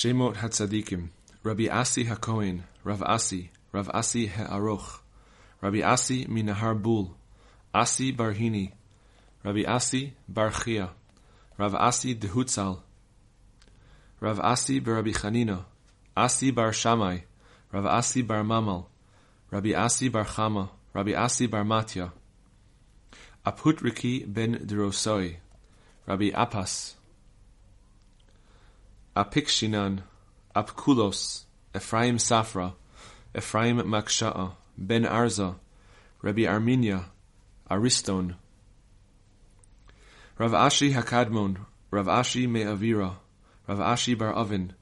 Shemot Hatzaddikim, Rabbi Asi HaKohen, Rav Asi, Rav Asi Ha'aroch, Rabbi Asi Minahar Bul, Asi Barhini, Rabbi Asi Bar Chia, Rav Asi Dehutzal, Rav Asi Bar Rabbi Chanina, Asi Bar Shammai, Rav Asi Bar Mamal, Rabbi Asi Bar Chama, Rabbi Asi Bar Matya, Aputriki ben Derosoi, Rabbi Apas, Apikshinan, Apkulos, Ephraim Safra, Ephraim Maksha'a, Ben Arza, Rabbi Arminia, Ariston, Rav Ashi Hakadmon, Rav Ashi Me'avira, Rav Ashi Bar Avin,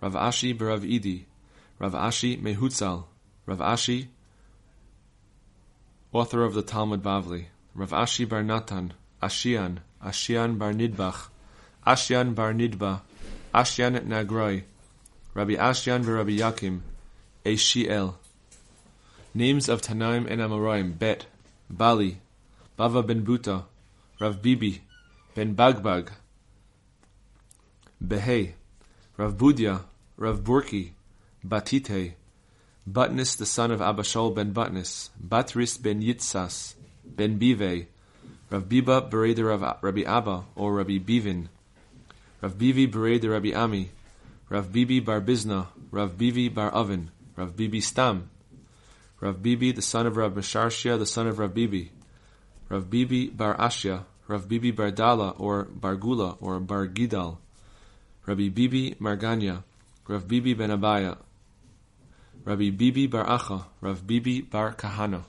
Rav Ashi Bar Rav Idi, Rav Ashi Mehutzal, Rav Ashi, author of the Talmud Bavli, Rav Ashi Bar Natan, Ashian, Ashian Bar Nidbach, Ashian Bar Nidba, Ashyan Nagroi, Rabbi Ashyan Rabbi Yakim, Eshiel. Names of Tanaim and Amoraim, Bet, Bali, Bava ben Buta, Rav Bibi, Ben Bagbag, Behei, Rav Budya, Rav Burki, Batite, Butnis the son of Abba Shaul ben Butnis, Batris ben Yitzas, Ben Bive, Rav Biba Bereder of Rabbi Abba, or Rabbi Bivin, Rav Bivi Bered Rabbi Ami, Rav Bibi Bar Bizna, Rav Bivi Bar Oven, Rav Bibi Stam, Rav Bibi the son of Rav Mesharshia, the son of Rav Bibi, Rav Bibi Bar Ashya, Rav Bibi Bar Dala or Bar Gula or Bar Gidal, Rabbi Bibi Marganya, Rav Bibi Ben Abaya, Rabbi Bibi Bar Acha, Rav Bibi Bar Kahana.